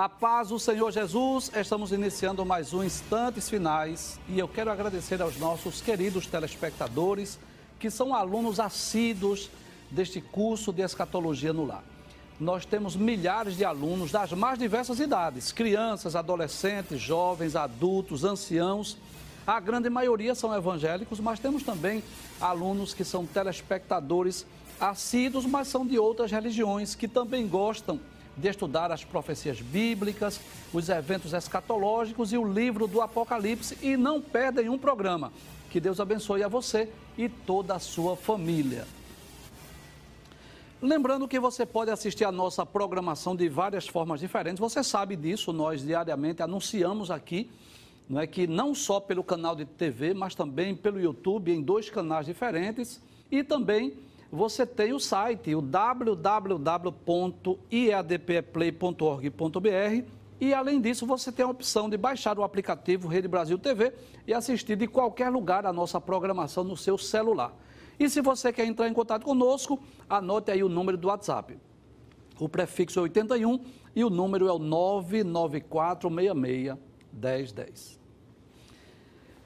A paz do Senhor Jesus, estamos iniciando mais um Instantes Finais e eu quero agradecer aos nossos queridos telespectadores que são alunos assíduos deste curso de escatologia no lar. Nós temos milhares de alunos das mais diversas idades: crianças, adolescentes, jovens, adultos, anciãos. A grande maioria são evangélicos, mas temos também alunos que são telespectadores assíduos, mas são de outras religiões que também gostam de estudar as profecias bíblicas, os eventos escatológicos e o livro do Apocalipse e não perdem um programa. Que Deus abençoe a você e toda a sua família. Lembrando que você pode assistir a nossa programação de várias formas diferentes. Você sabe disso, nós diariamente anunciamos aqui, não é que não só pelo canal de TV, mas também pelo YouTube em dois canais diferentes e também você tem o site, o www.iadpeplay.org.br e, além disso, você tem a opção de baixar o aplicativo Rede Brasil TV e assistir de qualquer lugar a nossa programação no seu celular. E se você quer entrar em contato conosco, anote aí o número do WhatsApp. O prefixo é 81 e o número é o 99466 1010.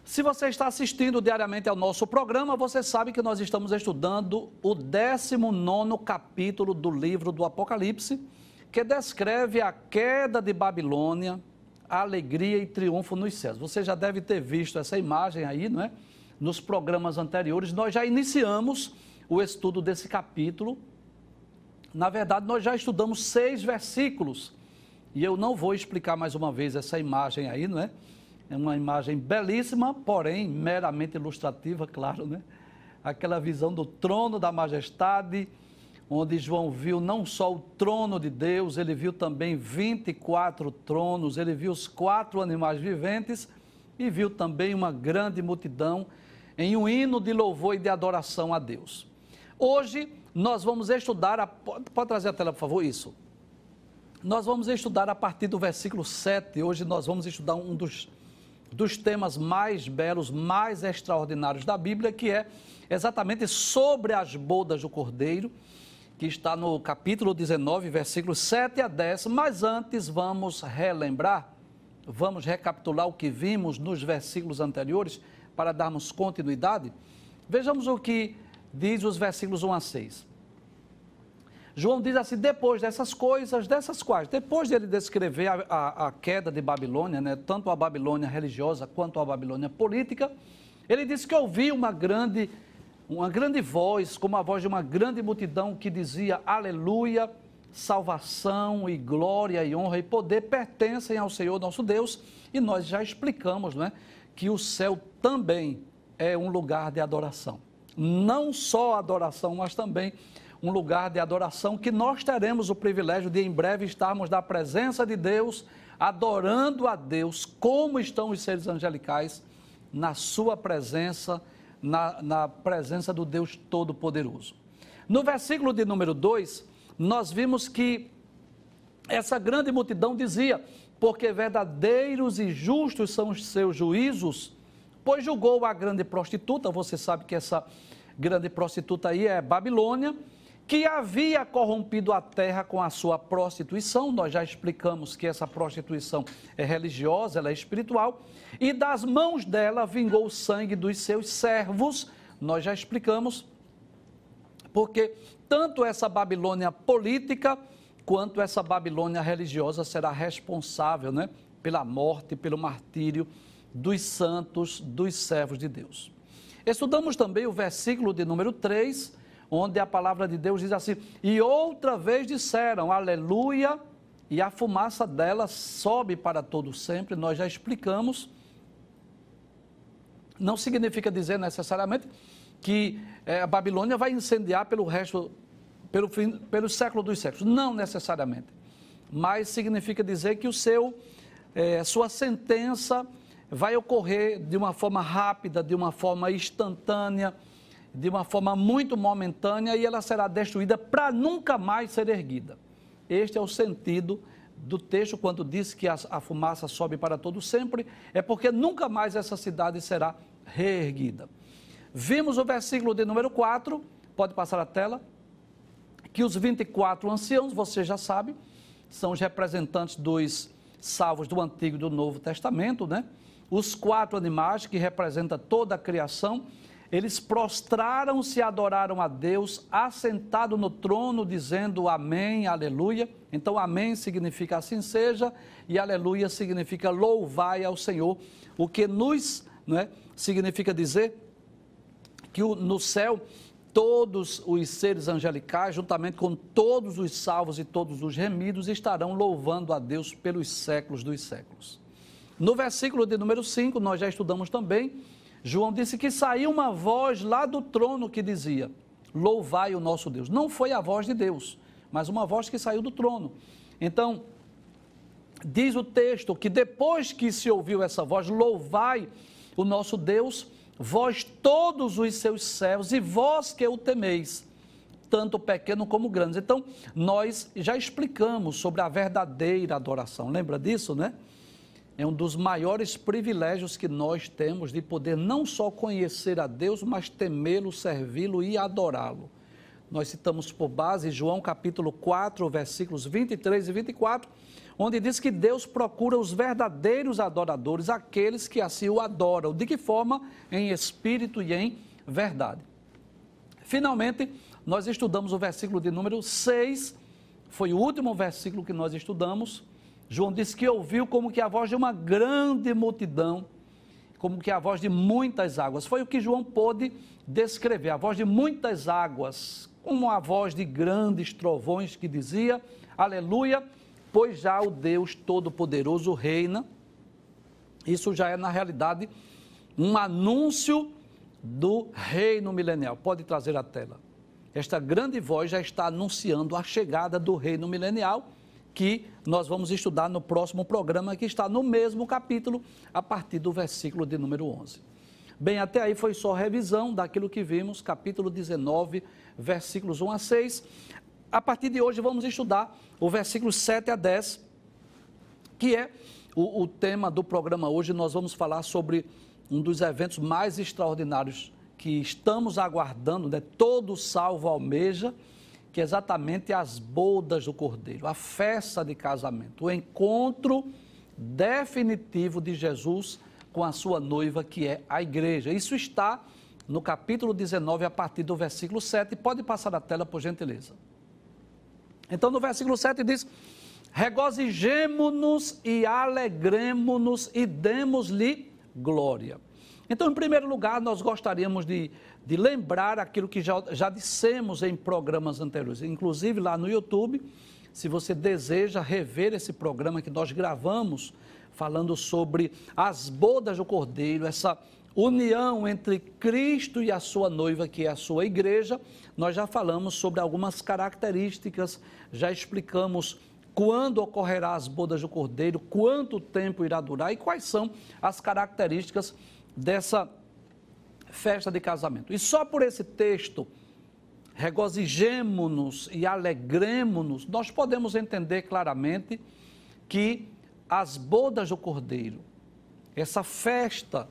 Se você está assistindo diariamente ao nosso programa, você sabe que nós estamos estudando o 19 capítulo do livro do Apocalipse, que descreve a queda de Babilônia, a alegria e triunfo nos céus. Você já deve ter visto essa imagem aí, não é? Nos programas anteriores, nós já iniciamos o estudo desse capítulo. Na verdade, nós já estudamos seis versículos. E eu não vou explicar mais uma vez essa imagem aí, não é? É uma imagem belíssima, porém meramente ilustrativa, claro, né? Aquela visão do trono da majestade, onde João viu não só o trono de Deus, ele viu também 24 tronos, ele viu os quatro animais viventes e viu também uma grande multidão em um hino de louvor e de adoração a Deus. Hoje nós vamos estudar, a, pode trazer a tela, por favor, isso. Nós vamos estudar a partir do versículo 7. Hoje nós vamos estudar um dos dos temas mais belos, mais extraordinários da Bíblia, que é exatamente sobre as bodas do Cordeiro, que está no capítulo 19, versículos 7 a 10. Mas antes vamos relembrar, vamos recapitular o que vimos nos versículos anteriores para darmos continuidade. Vejamos o que diz os versículos 1 a 6. João diz assim: depois dessas coisas, dessas quais? Depois de ele descrever a, a, a, queda de Babilônia, né, tanto a Babilônia religiosa quanto a Babilônia política, ele disse que ouviu uma grande, uma grande voz, como a voz de uma grande multidão que dizia: Aleluia, salvação e glória e honra e poder pertencem ao Senhor nosso Deus. E nós já explicamos né, que o céu também é um lugar de adoração. Não só adoração, mas também um lugar de adoração que nós teremos o privilégio de em breve estarmos na presença de Deus, adorando a Deus como estão os seres angelicais na sua presença, na, na presença do Deus Todo-Poderoso. No versículo de número 2, nós vimos que essa grande multidão dizia: Porque verdadeiros e justos são os seus juízos, pois julgou a grande prostituta. Você sabe que essa grande prostituta aí é Babilônia que havia corrompido a terra com a sua prostituição. Nós já explicamos que essa prostituição é religiosa, ela é espiritual. E das mãos dela vingou o sangue dos seus servos. Nós já explicamos. Porque tanto essa Babilônia política quanto essa Babilônia religiosa será responsável né, pela morte, pelo martírio dos santos, dos servos de Deus. Estudamos também o versículo de número 3 onde a palavra de Deus diz assim: E outra vez disseram, aleluia, e a fumaça dela sobe para todo sempre. Nós já explicamos. Não significa dizer necessariamente que é, a Babilônia vai incendiar pelo resto, pelo, fim, pelo século dos séculos. Não necessariamente. Mas significa dizer que o seu, é, sua sentença vai ocorrer de uma forma rápida, de uma forma instantânea de uma forma muito momentânea e ela será destruída para nunca mais ser erguida. Este é o sentido do texto quando diz que a, a, fumaça sobe para todo sempre, é porque nunca mais essa cidade será reerguida. Vimos o versículo de número 4, pode passar a tela, que os 24 anciãos, você já sabe, são os representantes dos salvos do Antigo e do Novo Testamento, né? Os quatro animais que representam toda a criação, eles prostraram-se e adoraram a Deus, assentado no trono, dizendo amém, aleluia. Então, amém significa assim seja, e aleluia significa louvai ao Senhor, o que nos né, significa dizer que no céu todos os seres angelicais, juntamente com todos os salvos e todos os remidos, estarão louvando a Deus pelos séculos dos séculos. No versículo de número 5, nós já estudamos também, João disse que saiu uma voz lá do trono que dizia: Louvai o nosso Deus. Não foi a voz de Deus, mas uma voz que saiu do trono. Então, diz o texto que depois que se ouviu essa voz, louvai o nosso Deus, vós todos os seus servos, e vós que o temeis, tanto pequeno como grande. Então, nós já explicamos sobre a verdadeira adoração. Lembra disso, né? É um dos maiores privilégios que nós temos de poder não só conhecer a Deus, mas temê-lo, servi-lo e adorá-lo. Nós citamos por base João capítulo 4, versículos 23 e 24, onde diz que Deus procura os verdadeiros adoradores, aqueles que assim o adoram. De que forma? Em espírito e em verdade. Finalmente, nós estudamos o versículo de número 6, foi o último versículo que nós estudamos. João disse que ouviu como que a voz de uma grande multidão, como que a voz de muitas águas. Foi o que João pôde descrever, a voz de muitas águas, como a voz de grandes trovões que dizia: Aleluia, pois já o Deus Todo-Poderoso reina. Isso já é, na realidade, um anúncio do reino milenial. Pode trazer a tela. Esta grande voz já está anunciando a chegada do reino milenial, que nós vamos estudar no próximo programa, que está no mesmo capítulo, a partir do versículo de número 11. Bem, até aí foi só revisão daquilo que vimos, capítulo 19, versículos 1 a 6. A partir de hoje vamos estudar o versículo 7 a 10, que é o, o tema do programa hoje. Nós vamos falar sobre um dos eventos mais extraordinários que estamos aguardando, né? todo salvo almeja, que é exatamente as bodas do Cordeiro, a festa de casamento, o encontro definitivo de Jesus com a sua noiva, que é a igreja. Isso está no capítulo 19, a partir do versículo 7. Pode passar a tela, por gentileza. Então, no versículo 7 diz: Regozijemo-nos e alegremo-nos e demos-lhe glória. Então, em primeiro lugar, nós gostaríamos de, de lembrar aquilo que já, já dissemos em programas anteriores, inclusive lá no YouTube. Se você deseja rever esse programa que nós gravamos, falando sobre as bodas do Cordeiro, essa união entre Cristo e a sua noiva, que é a sua igreja, nós já falamos sobre algumas características, já explicamos quando ocorrerá as bodas do Cordeiro, quanto tempo irá durar e quais são as características dessa festa de casamento. E só por esse texto, regozijemo-nos e alegremo-nos, nós podemos entender claramente que as bodas do Cordeiro, essa festa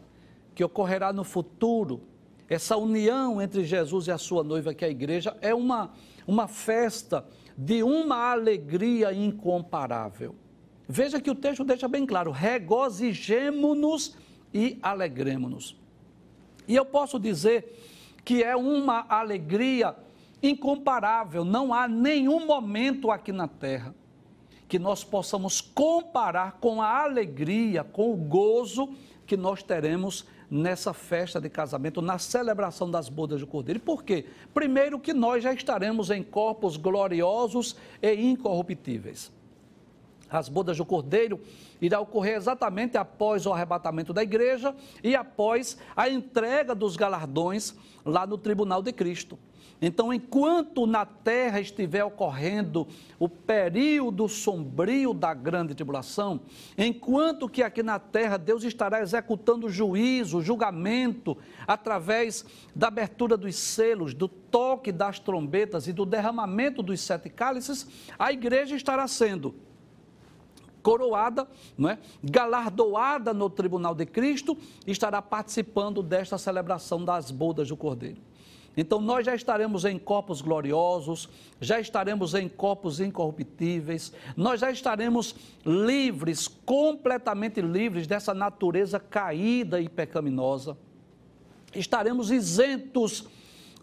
que ocorrerá no futuro, essa união entre Jesus e a sua noiva, que é a igreja, é uma, uma festa de uma alegria incomparável. Veja que o texto deixa bem claro: regozijemo-nos e alegremos-nos. E eu posso dizer que é uma alegria incomparável, não há nenhum momento aqui na terra que nós possamos comparar com a alegria, com o gozo que nós teremos nessa festa de casamento, na celebração das bodas do Cordeiro. por quê? Primeiro, que nós já estaremos em corpos gloriosos e incorruptíveis. As bodas do Cordeiro irá ocorrer exatamente após o arrebatamento da igreja e após a entrega dos galardões lá no tribunal de Cristo. Então, enquanto na terra estiver ocorrendo o período sombrio da grande tribulação, enquanto que aqui na terra Deus estará executando juízo, julgamento, através da abertura dos selos, do toque das trombetas e do derramamento dos sete cálices, a igreja estará sendo coroada, não é? galardoada no tribunal de Cristo, estará participando desta celebração das bodas do Cordeiro. Então nós já estaremos em corpos gloriosos, já estaremos em corpos incorruptíveis, nós já estaremos livres, completamente livres dessa natureza caída e pecaminosa. Estaremos isentos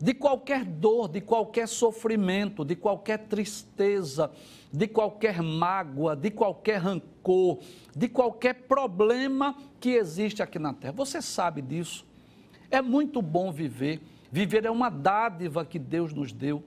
de qualquer dor, de qualquer sofrimento, de qualquer tristeza, de qualquer mágoa, de qualquer rancor, de qualquer problema que existe aqui na terra. Você sabe disso. É muito bom viver. Viver é uma dádiva que Deus nos deu.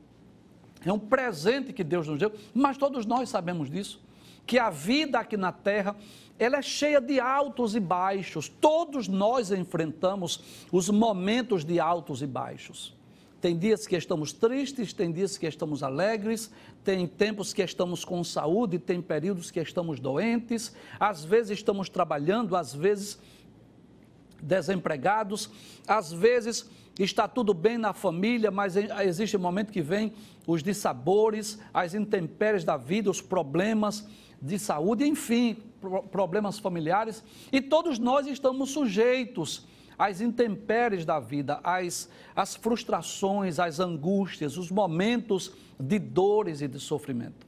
É um presente que Deus nos deu, mas todos nós sabemos disso, que a vida aqui na terra, ela é cheia de altos e baixos. Todos nós enfrentamos os momentos de altos e baixos. Tem dias que estamos tristes, tem dias que estamos alegres, tem tempos que estamos com saúde, tem períodos que estamos doentes, às vezes estamos trabalhando, às vezes desempregados, às vezes está tudo bem na família, mas existe um momento que vem os dissabores, as intempéries da vida, os problemas de saúde, enfim, problemas familiares, e todos nós estamos sujeitos as intempéries da vida, as, as frustrações, as angústias, os momentos de dores e de sofrimento.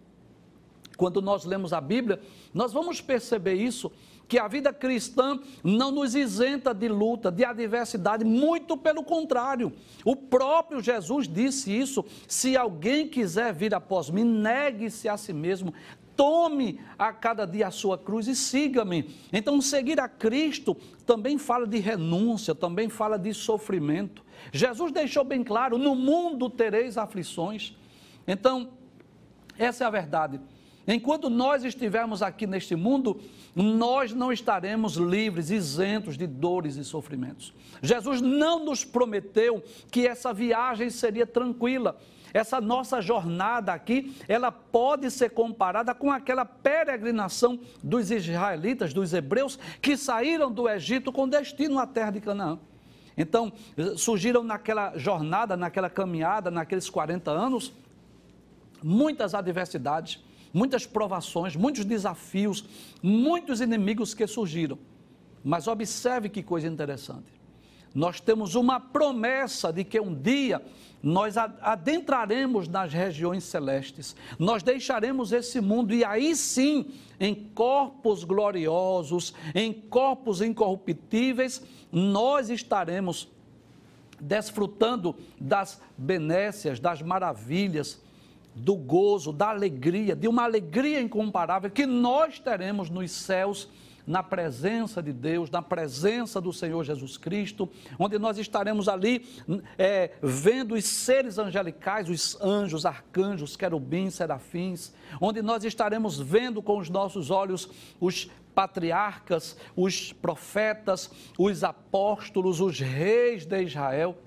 Quando nós lemos a Bíblia, nós vamos perceber isso, que a vida cristã não nos isenta de luta, de adversidade, muito pelo contrário. O próprio Jesus disse isso: se alguém quiser vir após mim, negue-se a si mesmo, tome a cada dia a sua cruz e siga-me. Então, seguir a Cristo também fala de renúncia, também fala de sofrimento. Jesus deixou bem claro: no mundo tereis aflições. Então, essa é a verdade. Enquanto nós estivermos aqui neste mundo, nós não estaremos livres, isentos de dores e sofrimentos. Jesus não nos prometeu que essa viagem seria tranquila. Essa nossa jornada aqui, ela pode ser comparada com aquela peregrinação dos israelitas, dos hebreus, que saíram do Egito com destino à terra de Canaã. Então, surgiram naquela jornada, naquela caminhada, naqueles 40 anos, muitas adversidades, muitas provações, muitos desafios, muitos inimigos que surgiram. Mas observe que coisa interessante. Nós temos uma promessa de que um dia nós adentraremos nas regiões celestes, nós deixaremos esse mundo e aí sim, em corpos gloriosos, em corpos incorruptíveis, nós estaremos desfrutando das benécias, das maravilhas, do gozo, da alegria, de uma alegria incomparável que nós teremos nos céus na presença de Deus, na presença do Senhor Jesus Cristo, onde nós estaremos ali é, vendo os seres angelicais, os anjos, arcanjos, querubins, serafins, onde nós estaremos vendo com os nossos olhos os patriarcas, os profetas, os apóstolos, os reis de Israel,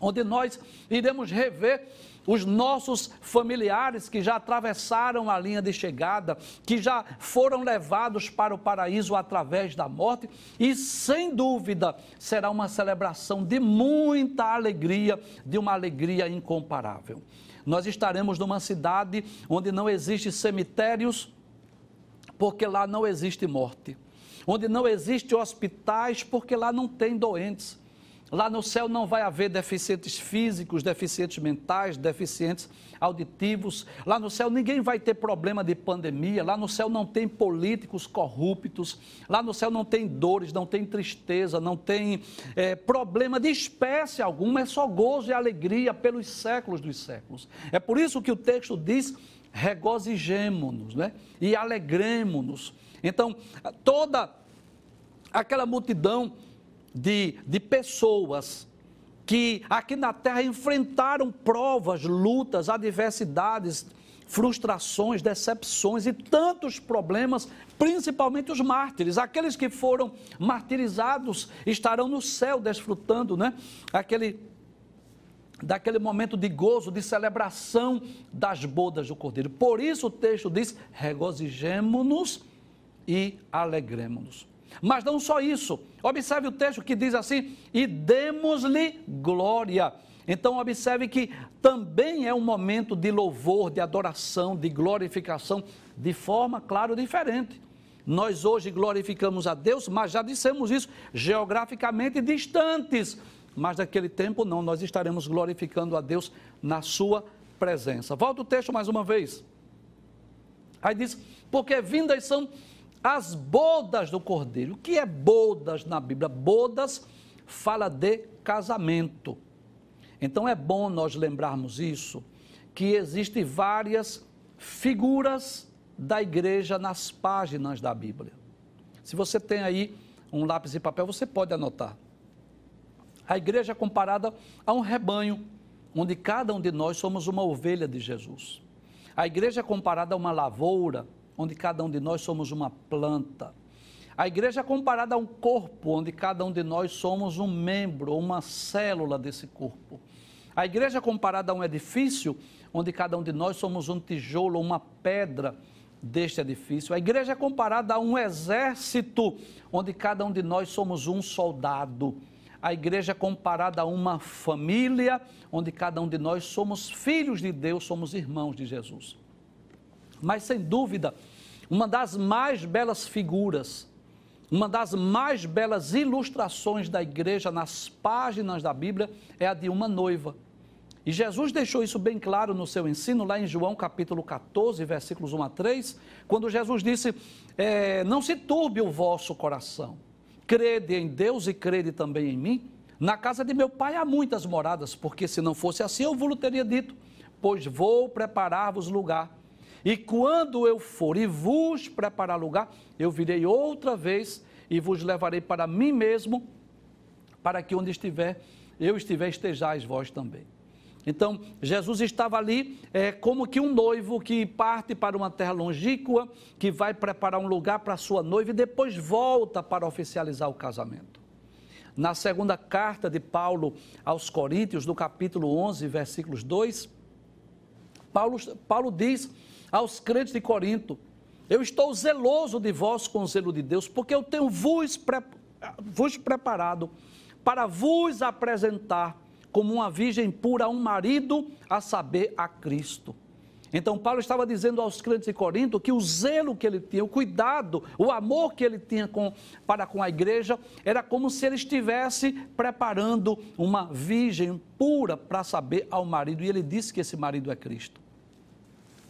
onde nós iremos rever os nossos familiares que já atravessaram a linha de chegada, que já foram levados para o paraíso através da morte, e sem dúvida será uma celebração de muita alegria, de uma alegria incomparável. Nós estaremos numa cidade onde não existe cemitérios, porque lá não existe morte. Onde não existe hospitais, porque lá não tem doentes Lá no céu não vai haver deficientes físicos, deficientes mentais, deficientes auditivos. Lá no céu ninguém vai ter problema de pandemia. Lá no céu não tem políticos corruptos. Lá no céu não tem dores, não tem tristeza, não tem é, problema de espécie alguma. É só gozo e alegria pelos séculos dos séculos. É por isso que o texto diz: regozijemo-nos né? e alegremos-nos. Então, toda aquela multidão de, de pessoas que aqui na terra enfrentaram provas, lutas, adversidades, frustrações, decepções e tantos problemas, principalmente os mártires. Aqueles que foram martirizados estarão no céu desfrutando, né? Aquele daquele momento de gozo, de celebração das bodas do Cordeiro. Por isso o texto diz: regozijemo-nos e alegremos-nos. Mas não só isso. Observe o texto que diz assim: e demos-lhe glória. Então, observe que também é um momento de louvor, de adoração, de glorificação, de forma, claro, diferente. Nós hoje glorificamos a Deus, mas já dissemos isso, geograficamente distantes, mas daquele tempo não, nós estaremos glorificando a Deus na sua presença. Volta o texto mais uma vez. Aí diz: Porque vindas são as bodas do cordeiro. O que é bodas na Bíblia? Bodas fala de casamento. Então é bom nós lembrarmos isso, que existem várias figuras da igreja nas páginas da Bíblia. Se você tem aí um lápis e papel, você pode anotar. A igreja é comparada a um rebanho, onde cada um de nós somos uma ovelha de Jesus. A igreja é comparada a uma lavoura, onde cada um de nós somos uma planta. A igreja é comparada a um corpo, onde cada um de nós somos um membro, uma célula desse corpo. A igreja é comparada a um edifício, onde cada um de nós somos um tijolo, uma pedra deste edifício. A igreja é comparada a um exército, onde cada um de nós somos um soldado. A igreja é comparada a uma família, onde cada um de nós somos filhos de Deus, somos irmãos de Jesus. Mas sem dúvida, uma das mais belas figuras uma das mais belas ilustrações da igreja nas páginas da Bíblia é a de uma noiva. E Jesus deixou isso bem claro no seu ensino, lá em João capítulo 14, versículos 1 a 3, quando Jesus disse: é, Não se turbe o vosso coração, crede em Deus e crede também em mim. Na casa de meu pai há muitas moradas, porque se não fosse assim eu vos teria dito, pois vou preparar-vos lugar. E quando eu for e vos preparar lugar, eu virei outra vez e vos levarei para mim mesmo, para que onde estiver, eu estiver, estejais vós também. Então, Jesus estava ali é, como que um noivo que parte para uma terra longínqua, que vai preparar um lugar para a sua noiva e depois volta para oficializar o casamento. Na segunda carta de Paulo aos Coríntios, no capítulo 11, versículos 2, Paulo, Paulo diz aos crentes de Corinto: Eu estou zeloso de vós com o zelo de Deus, porque eu tenho vos, pre... vos preparado para vos apresentar como uma virgem pura a um marido, a saber, a Cristo. Então, Paulo estava dizendo aos crentes de Corinto que o zelo que ele tinha, o cuidado, o amor que ele tinha com, para com a igreja, era como se ele estivesse preparando uma virgem pura para saber ao marido. E ele disse que esse marido é Cristo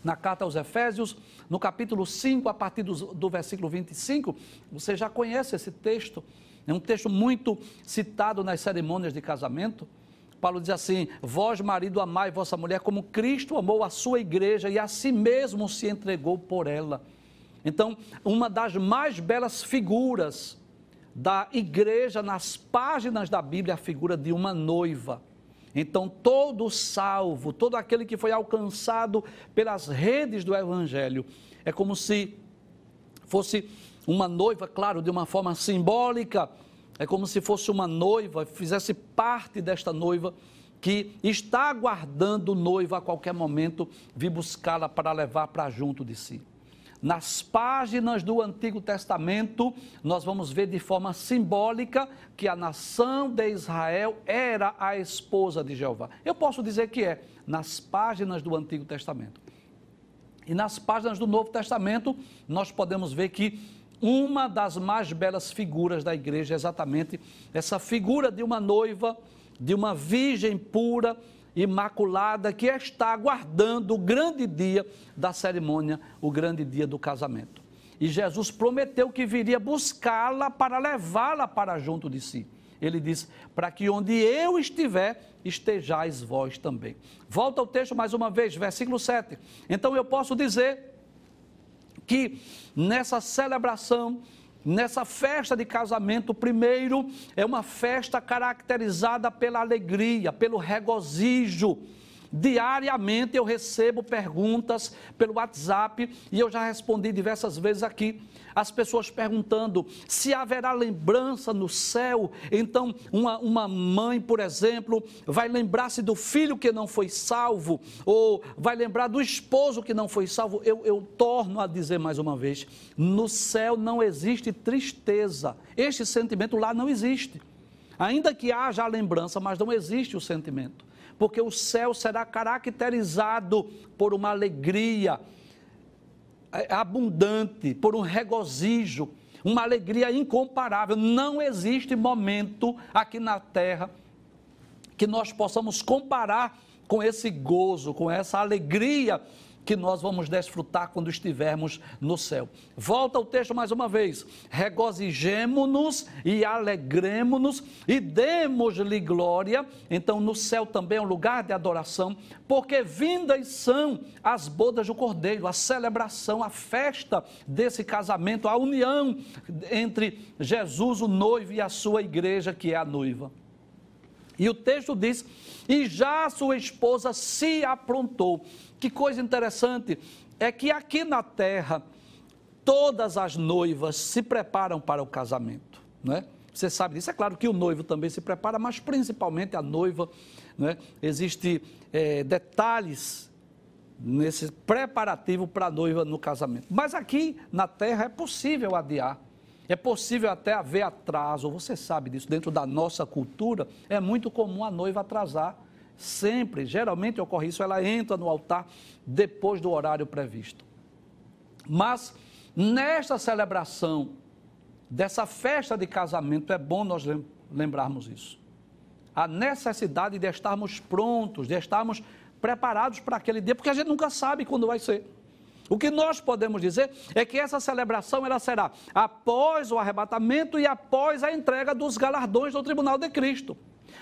na carta aos Efésios, no capítulo 5, a partir do, do versículo 25, você já conhece esse texto, é um texto muito citado nas cerimônias de casamento. Paulo diz assim: Vós, marido, amai vossa mulher como Cristo amou a sua igreja e a si mesmo se entregou por ela. Então, uma das mais belas figuras da igreja nas páginas da Bíblia é a figura de uma noiva. Então, todo salvo, todo aquele que foi alcançado pelas redes do Evangelho, é como se fosse uma noiva, claro, de uma forma simbólica, é como se fosse uma noiva, fizesse parte desta noiva que está aguardando o noivo a qualquer momento vir buscá-la para levar para junto de si. Nas páginas do Antigo Testamento, nós vamos ver de forma simbólica que a nação de Israel era a esposa de Jeová. Eu posso dizer que é, nas páginas do Antigo Testamento. E nas páginas do Novo Testamento, nós podemos ver que uma das mais belas figuras da igreja é exatamente essa figura de uma noiva, de uma virgem pura, imaculada que está aguardando o grande dia da cerimônia, o grande dia do casamento. E Jesus prometeu que viria buscá-la para levá-la para junto de si. Ele diz: Para que onde eu estiver, estejais vós também. Volta ao texto mais uma vez, versículo 7. Então eu posso dizer que nessa celebração Nessa festa de casamento, primeiro, é uma festa caracterizada pela alegria, pelo regozijo. Diariamente eu recebo perguntas pelo WhatsApp e eu já respondi diversas vezes aqui as pessoas perguntando se haverá lembrança no céu. Então, uma, uma mãe, por exemplo, vai lembrar-se do filho que não foi salvo, ou vai lembrar do esposo que não foi salvo. Eu, eu torno a dizer mais uma vez: no céu não existe tristeza. Este sentimento lá não existe. Ainda que haja a lembrança, mas não existe o sentimento. Porque o céu será caracterizado por uma alegria, é, abundante, por um regozijo, uma alegria incomparável. Não existe momento aqui na terra que nós possamos comparar com esse gozo, com essa alegria que nós vamos desfrutar quando estivermos no céu. Volta o texto mais uma vez. Regozijemo-nos e alegremo-nos e demos-lhe glória. Então, no céu também é um lugar de adoração, porque vindas são as bodas do Cordeiro, a celebração, a festa desse casamento, a união entre Jesus, o noivo, e a sua igreja, que é a noiva. E o texto diz: E já sua esposa se aprontou. Que coisa interessante é que aqui na terra todas as noivas se preparam para o casamento, não é? Você sabe disso. É claro que o noivo também se prepara, mas principalmente a noiva, não é? Existem é, detalhes nesse preparativo para a noiva no casamento. Mas aqui na terra é possível adiar. É possível até haver atraso, você sabe disso, dentro da nossa cultura, é muito comum a noiva atrasar. Sempre, geralmente ocorre isso, ela entra no altar depois do horário previsto. Mas nesta celebração, dessa festa de casamento, é bom nós lembrarmos isso. A necessidade de estarmos prontos, de estarmos preparados para aquele dia, porque a gente nunca sabe quando vai ser. O que nós podemos dizer é que essa celebração ela será após o arrebatamento e após a entrega dos galardões do tribunal de Cristo.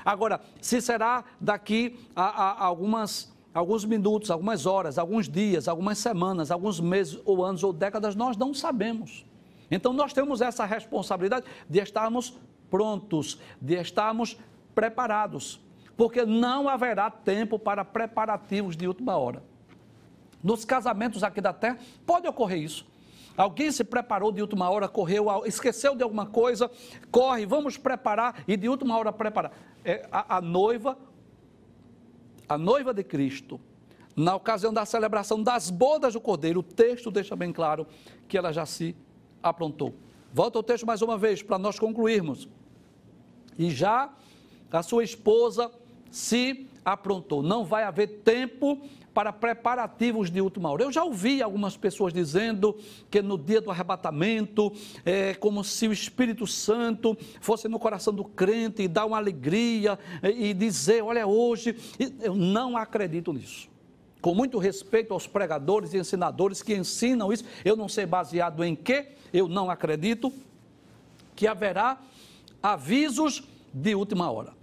Agora, se será daqui a, a, algumas, alguns minutos, algumas horas, alguns dias, algumas semanas, alguns meses ou anos ou décadas, nós não sabemos. Então, nós temos essa responsabilidade de estarmos prontos, de estarmos preparados, porque não haverá tempo para preparativos de última hora. Nos casamentos aqui da terra, pode ocorrer isso. Alguém se preparou de última hora, correu, esqueceu de alguma coisa, corre, vamos preparar e de última hora preparar. É, a, a noiva, a noiva de Cristo, na ocasião da celebração das bodas do Cordeiro, o texto deixa bem claro que ela já se aprontou. Volta o texto mais uma vez para nós concluirmos. E já a sua esposa se aprontou. Não vai haver tempo para preparativos de última hora. Eu já ouvi algumas pessoas dizendo que no dia do arrebatamento é como se o Espírito Santo fosse no coração do crente e dar uma alegria e dizer: Olha, hoje. Eu não acredito nisso. Com muito respeito aos pregadores e ensinadores que ensinam isso, eu não sei baseado em que, eu não acredito que haverá avisos de última hora.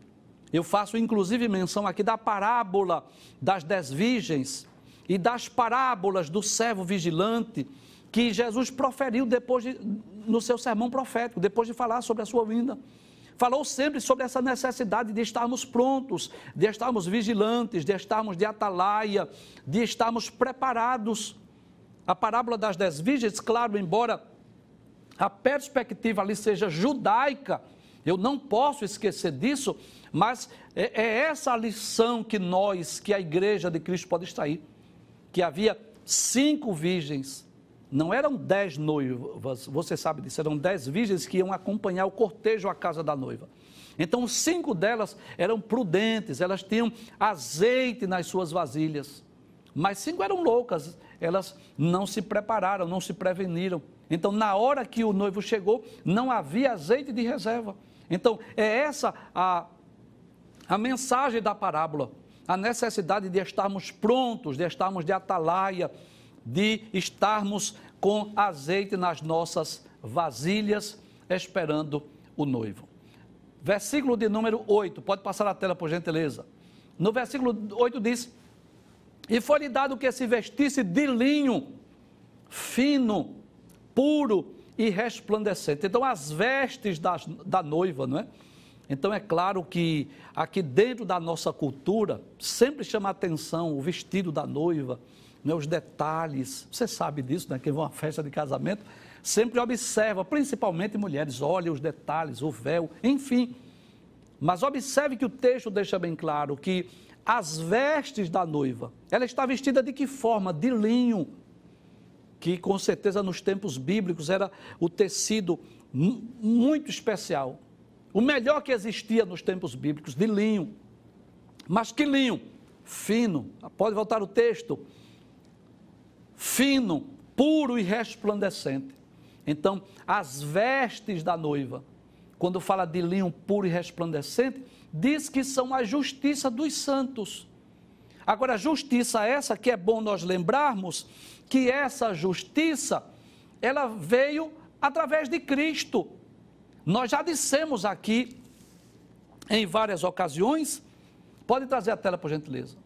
Eu faço inclusive menção aqui da parábola das dez virgens e das parábolas do servo vigilante que Jesus proferiu depois de, no seu sermão profético, depois de falar sobre a sua vinda. Falou sempre sobre essa necessidade de estarmos prontos, de estarmos vigilantes, de estarmos de atalaia, de estarmos preparados. A parábola das dez virgens, claro, embora a perspectiva ali seja judaica, eu não posso esquecer disso, mas é, é essa a lição que nós, que a igreja de Cristo pode extrair. Que havia cinco virgens, não eram dez noivas, você sabe disso, eram dez virgens que iam acompanhar o cortejo à casa da noiva. Então, cinco delas eram prudentes, elas tinham azeite nas suas vasilhas. Mas cinco eram loucas, elas não se prepararam, não se preveniram. Então, na hora que o noivo chegou, não havia azeite de reserva. Então, é essa a a mensagem da parábola, a necessidade de estarmos prontos, de estarmos de atalaia, de estarmos com azeite nas nossas vasilhas, esperando o noivo. Versículo de número 8, pode passar a tela por gentileza. No versículo 8 diz: E foi-lhe dado que se vestisse de linho fino, puro e resplandecente. Então, as vestes da, da noiva, não é? Então é claro que aqui dentro da nossa cultura sempre chama atenção o vestido da noiva, né, os detalhes. Você sabe disso, né? Quem vai a uma festa de casamento sempre observa, principalmente mulheres, olha os detalhes, o véu, enfim. Mas observe que o texto deixa bem claro que as vestes da noiva, ela está vestida de que forma? De linho, que com certeza nos tempos bíblicos era o tecido muito especial, o melhor que existia nos tempos bíblicos, de linho. Mas que linho? Fino. Pode voltar o texto. Fino, puro e resplandecente. Então, as vestes da noiva, quando fala de linho puro e resplandecente, diz que são a justiça dos santos. Agora, justiça essa que é bom nós lembrarmos que essa justiça ela veio através de Cristo. Nós já dissemos aqui em várias ocasiões, pode trazer a tela por gentileza,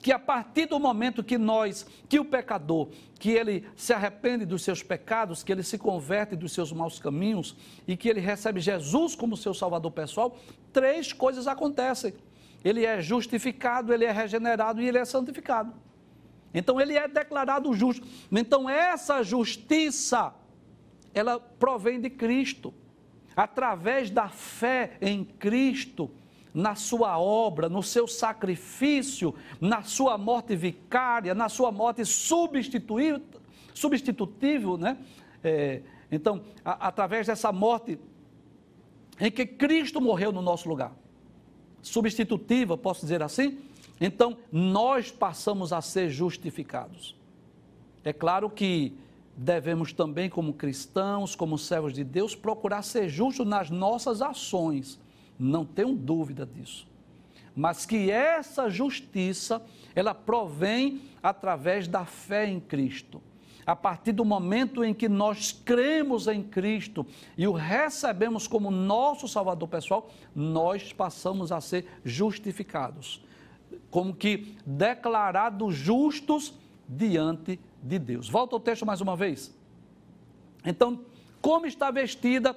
que a partir do momento que nós, que o pecador, que ele se arrepende dos seus pecados, que ele se converte dos seus maus caminhos e que ele recebe Jesus como seu salvador pessoal, três coisas acontecem. Ele é justificado, ele é regenerado e ele é santificado. Então ele é declarado justo. Então essa justiça, ela provém de Cristo. Através da fé em Cristo, na sua obra, no seu sacrifício, na sua morte vicária, na sua morte substitutiva, né? É, então, a, através dessa morte em que Cristo morreu no nosso lugar, substitutiva, posso dizer assim, então, nós passamos a ser justificados. É claro que devemos também, como cristãos, como servos de Deus, procurar ser justos nas nossas ações. Não tenho dúvida disso. Mas que essa justiça, ela provém através da fé em Cristo. A partir do momento em que nós cremos em Cristo e o recebemos como nosso Salvador pessoal, nós passamos a ser justificados como que declarados justos diante de Deus. Volta ao texto mais uma vez. Então, como está vestida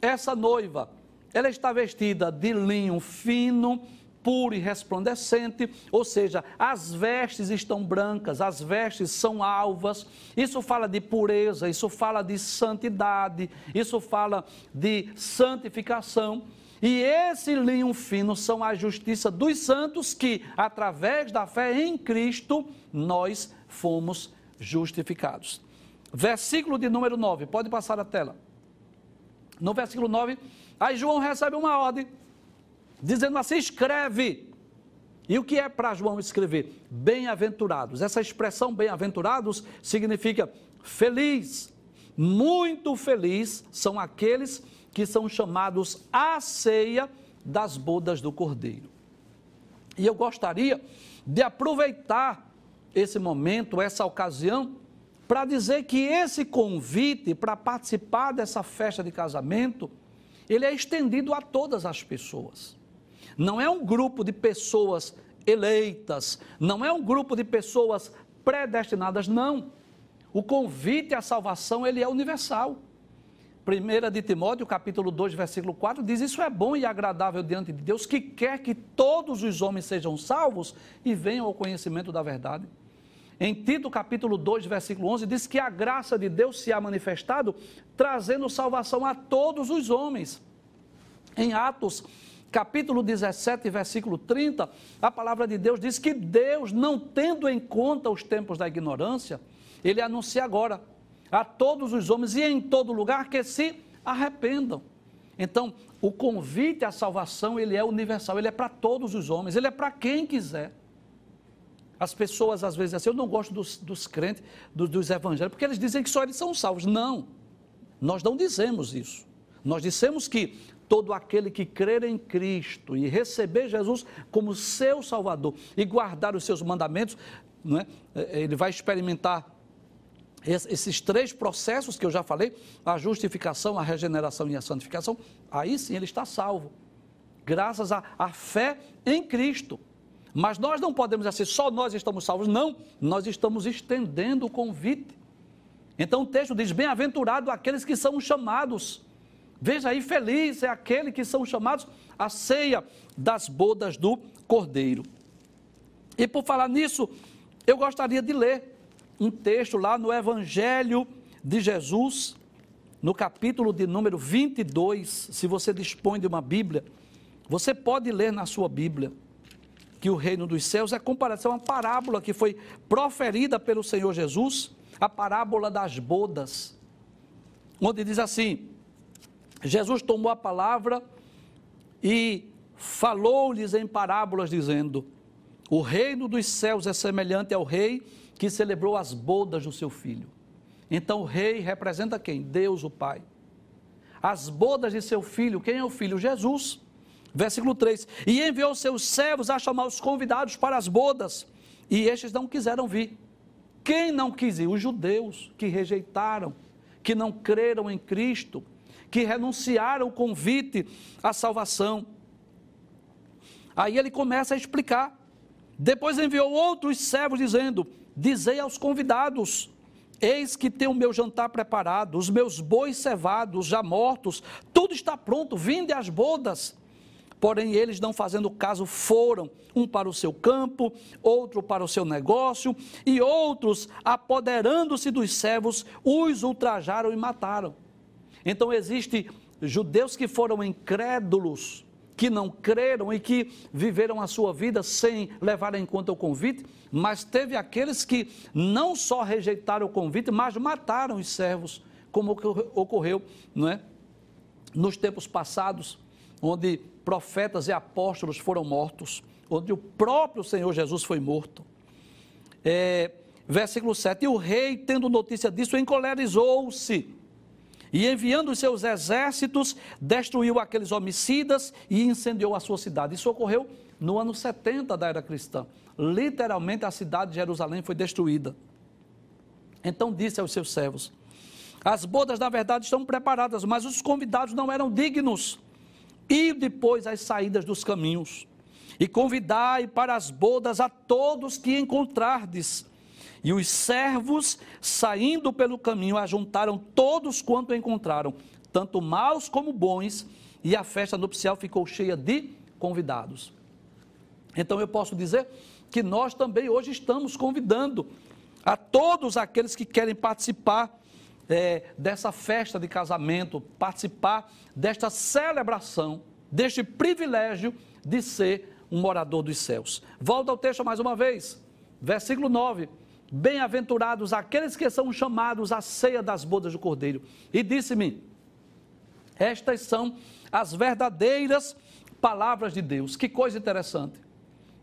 essa noiva? Ela está vestida de linho fino, puro e resplandecente, ou seja, as vestes estão brancas, as vestes são alvas. Isso fala de pureza, isso fala de santidade, isso fala de santificação. E esse linho fino são a justiça dos santos que, através da fé em Cristo, nós fomos justificados. Versículo de número 9, pode passar a tela. No versículo 9, aí João recebe uma ordem, dizendo assim: escreve. E o que é para João escrever? Bem-aventurados. Essa expressão bem-aventurados significa feliz, muito feliz são aqueles que são chamados à ceia das bodas do Cordeiro. E eu gostaria de aproveitar esse momento, essa ocasião, para dizer que esse convite para participar dessa festa de casamento, ele é estendido a todas as pessoas. Não é um grupo de pessoas eleitas, não é um grupo de pessoas predestinadas, não. O convite à salvação, ele é universal. 1 de Timóteo, capítulo 2, versículo 4, diz: Isso é bom e agradável diante de Deus, que quer que todos os homens sejam salvos e venham ao conhecimento da verdade. Em Tito, capítulo 2, versículo 11, diz que a graça de Deus se ha manifestado, trazendo salvação a todos os homens. Em Atos, capítulo 17, versículo 30, a palavra de Deus diz que Deus, não tendo em conta os tempos da ignorância, ele anuncia agora a todos os homens e em todo lugar que se arrependam. Então, o convite à salvação, ele é universal, ele é para todos os homens, ele é para quem quiser. As pessoas às vezes assim, eu não gosto dos, dos crentes, dos, dos evangélicos, porque eles dizem que só eles são salvos. Não, nós não dizemos isso. Nós dissemos que todo aquele que crer em Cristo e receber Jesus como seu Salvador e guardar os seus mandamentos, não é? ele vai experimentar esses três processos que eu já falei, a justificação, a regeneração e a santificação, aí sim ele está salvo, graças à, fé em Cristo. Mas nós não podemos assim, só nós estamos salvos. Não, nós estamos estendendo o convite. Então o texto diz: Bem-aventurado aqueles que são chamados. Veja aí, feliz é aquele que são chamados à ceia das bodas do Cordeiro. E por falar nisso, eu gostaria de ler um texto lá no Evangelho de Jesus, no capítulo de número 22, se você dispõe de uma Bíblia, você pode ler na sua Bíblia que o reino dos céus é comparação a uma parábola que foi proferida pelo Senhor Jesus, a parábola das bodas, onde diz assim: Jesus tomou a palavra e falou-lhes em parábolas, dizendo: O reino dos céus é semelhante ao rei que celebrou as bodas do seu filho. Então o rei representa quem? Deus, o Pai. As bodas de seu filho, quem é o filho? Jesus. Versículo 3: E enviou seus servos a chamar os convidados para as bodas, e estes não quiseram vir. Quem não quis ir? Os judeus que rejeitaram, que não creram em Cristo, que renunciaram o convite à salvação. Aí ele começa a explicar. Depois enviou outros servos dizendo: Dizei aos convidados: Eis que tem o meu jantar preparado, os meus bois cevados, já mortos, tudo está pronto, vinde às bodas. Porém, eles, não fazendo caso, foram, um para o seu campo, outro para o seu negócio, e outros, apoderando-se dos servos, os ultrajaram e mataram. Então, existem judeus que foram incrédulos, que não creram e que viveram a sua vida sem levar em conta o convite, mas teve aqueles que não só rejeitaram o convite, mas mataram os servos, como ocorreu não é? nos tempos passados, onde profetas e apóstolos foram mortos, onde o próprio Senhor Jesus foi morto. É, versículo 7: E o rei, tendo notícia disso, encolerizou-se e, enviando os seus exércitos, destruiu aqueles homicidas e incendiou a sua cidade. Isso ocorreu no ano 70 da era cristã. Literalmente, a cidade de Jerusalém foi destruída. Então disse aos seus servos: As bodas, na verdade, estão preparadas, mas os convidados não eram dignos. E depois as saídas dos caminhos, e convidai para as bodas a todos que encontrardes. E os servos, saindo pelo caminho, ajuntaram todos quanto encontraram, tanto maus como bons, e a festa nupcial ficou cheia de convidados. Então eu posso dizer que nós também hoje estamos convidando a todos aqueles que querem participar é, dessa festa de casamento, participar desta celebração, deste privilégio de ser um morador dos céus. Volta ao texto mais uma vez, versículo 9. Bem-aventurados aqueles que são chamados à ceia das bodas do Cordeiro. E disse-me: Estas são as verdadeiras palavras de Deus. Que coisa interessante.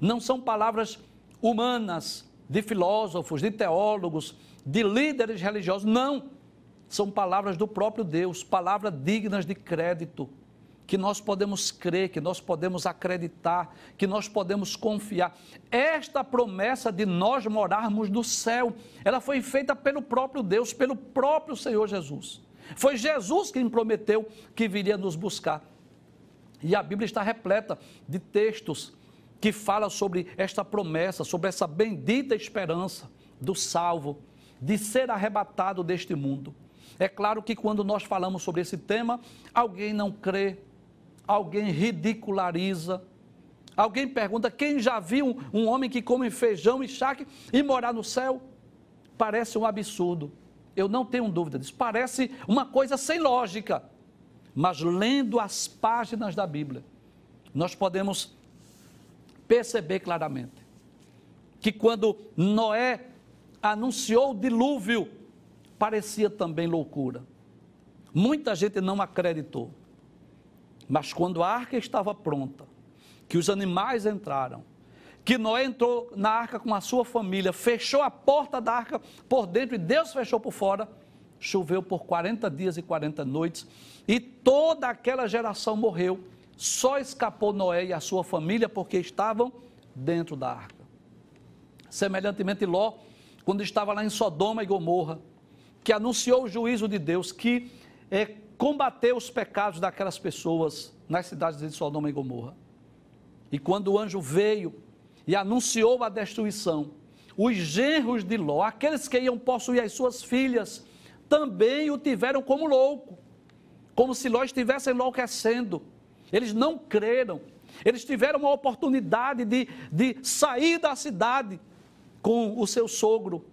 Não são palavras humanas, de filósofos, de teólogos, de líderes religiosos. Não são palavras do próprio Deus, palavras dignas de crédito, que nós podemos crer, que nós podemos acreditar, que nós podemos confiar. Esta promessa de nós morarmos no céu, ela foi feita pelo próprio Deus, pelo próprio Senhor Jesus. Foi Jesus quem prometeu que viria nos buscar. E a Bíblia está repleta de textos que falam sobre esta promessa, sobre essa bendita esperança do salvo, de ser arrebatado deste mundo. É claro que quando nós falamos sobre esse tema, alguém não crê, alguém ridiculariza, alguém pergunta: quem já viu um, homem que come feijão e charque e morar no céu? Parece um absurdo. Eu não tenho dúvida disso. Parece uma coisa sem lógica. Mas lendo as páginas da Bíblia, nós podemos perceber claramente que quando Noé anunciou o dilúvio, parecia também loucura. Muita gente não acreditou. Mas quando a arca estava pronta, que os animais entraram, que Noé entrou na arca com a sua família, fechou a porta da arca por dentro e Deus fechou por fora, choveu por 40 dias e 40 noites, e toda aquela geração morreu. Só escapou Noé e a sua família porque estavam dentro da arca. Semelhantemente, Ló, quando estava lá em Sodoma e Gomorra, que anunciou o juízo de Deus, que é, combateu os pecados daquelas pessoas nas cidades de Sodoma e Gomorra. E quando o anjo veio e anunciou a destruição, os genros de Ló, aqueles que iam possuir as suas filhas, também o tiveram como louco, como se Ló estivesse enlouquecendo. Eles não creram, eles tiveram uma oportunidade de, de sair da cidade com o seu sogro,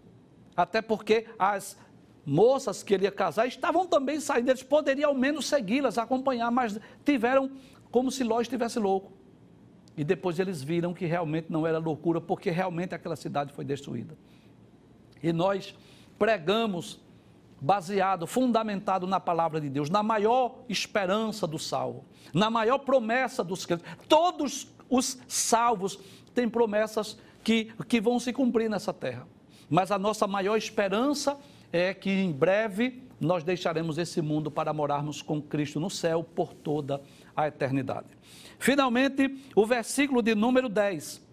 até porque as moças que ele ia casar estavam também saindo, eles poderiam ao menos segui-las, acompanhar, mas tiveram como se Ló estivesse louco. E depois eles viram que realmente não era loucura, porque realmente aquela cidade foi destruída. E nós pregamos baseado, fundamentado na palavra de Deus, na maior esperança do salvo, na maior promessa dos crentes. Todos os salvos têm promessas que, que vão se cumprir nessa terra. Mas a nossa maior esperança é que em breve nós deixaremos esse mundo para morarmos com Cristo no céu por toda a eternidade. Finalmente, o versículo de número 10.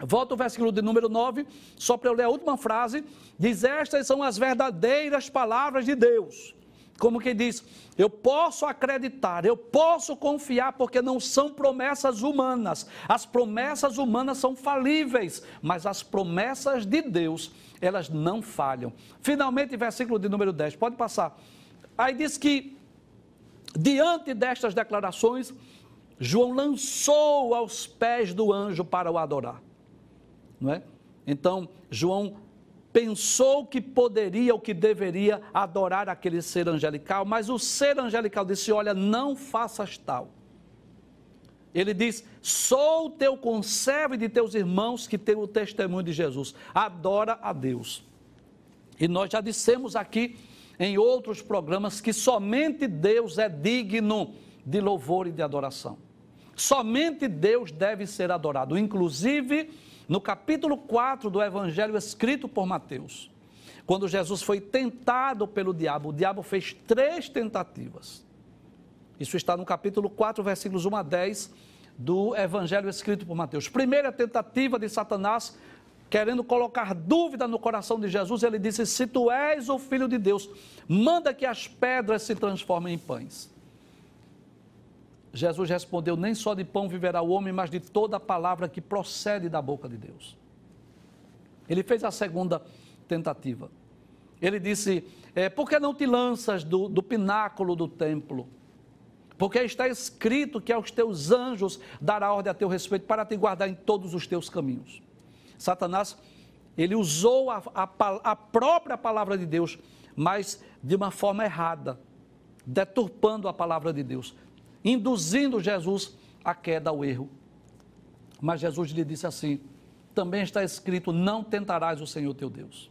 Volta o versículo de número 9, só para eu ler a última frase. Diz: Estas são as verdadeiras palavras de Deus. Como que diz, eu posso acreditar, eu posso confiar, porque não são promessas humanas. As promessas humanas são falíveis, mas as promessas de Deus, elas não falham. Finalmente, versículo de número 10, pode passar. Aí diz que, diante destas declarações, João lançou aos pés do anjo para o adorar. Não é? Então, João pensou que poderia ou que deveria adorar aquele ser angelical, mas o ser angelical disse: Olha, não faças tal. Ele diz: Sou teu conservo e de teus irmãos que têm o testemunho de Jesus. Adora a Deus. E nós já dissemos aqui em outros programas que somente Deus é digno de louvor e de adoração. Somente Deus deve ser adorado. Inclusive, no capítulo 4 do Evangelho escrito por Mateus, quando Jesus foi tentado pelo diabo, o diabo fez três tentativas. Isso está no capítulo 4, versículos 1 a 10 do Evangelho escrito por Mateus. Primeira tentativa de Satanás, querendo colocar dúvida no coração de Jesus, ele disse: Se tu és o filho de Deus, manda que as pedras se transformem em pães. Jesus respondeu: Nem só de pão viverá o homem, mas de toda a palavra que procede da boca de Deus. Ele fez a segunda tentativa. Ele disse: é, Por que não te lanças do, do pináculo do templo? Porque está escrito que aos teus anjos dará ordem a teu respeito para te guardar em todos os teus caminhos. Satanás, ele usou a, a, a própria palavra de Deus, mas de uma forma errada, deturpando a palavra de Deus induzindo Jesus à queda, ao erro. Mas Jesus lhe disse assim: também está escrito: não tentarás o Senhor teu Deus.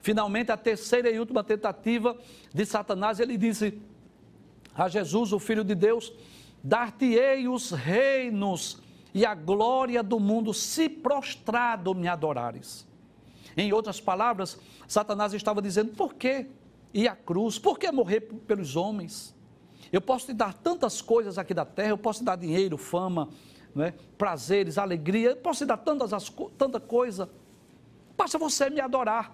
Finalmente, a terceira e última tentativa de Satanás, ele disse a Jesus, o Filho de Deus: Dar-te-ei os reinos e a glória do mundo, se prostrado me adorares. Em outras palavras, Satanás estava dizendo: por que ir à cruz? Por que morrer pelos homens? Eu posso te dar tantas coisas aqui da terra, eu posso te dar dinheiro, fama, né, prazeres, alegria, eu posso te dar tantas, tanta coisa. Basta você me adorar.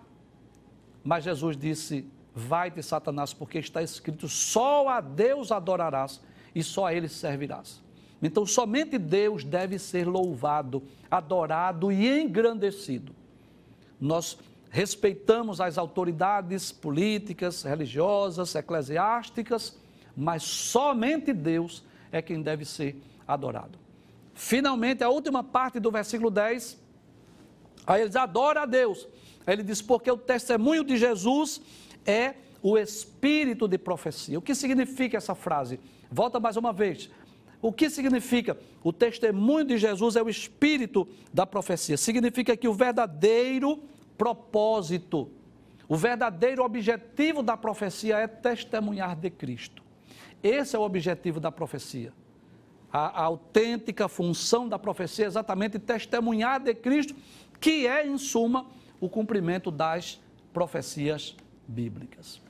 Mas Jesus disse: Vai-te, Satanás, porque está escrito: só a Deus adorarás e só a Ele servirás. Então, somente Deus deve ser louvado, adorado e engrandecido. Nós respeitamos as autoridades políticas, religiosas, eclesiásticas, mas somente Deus é quem deve ser adorado. Finalmente, a última parte do versículo 10, aí eles adoram a Deus. Aí ele diz: porque o testemunho de Jesus é o espírito de profecia. O que significa essa frase? Volta mais uma vez. O que significa? O testemunho de Jesus é o espírito da profecia. Significa que o verdadeiro propósito, o verdadeiro objetivo da profecia é testemunhar de Cristo. Esse é o objetivo da profecia. A, a autêntica função da profecia é exatamente testemunhar de Cristo, que é, em suma, o cumprimento das profecias bíblicas.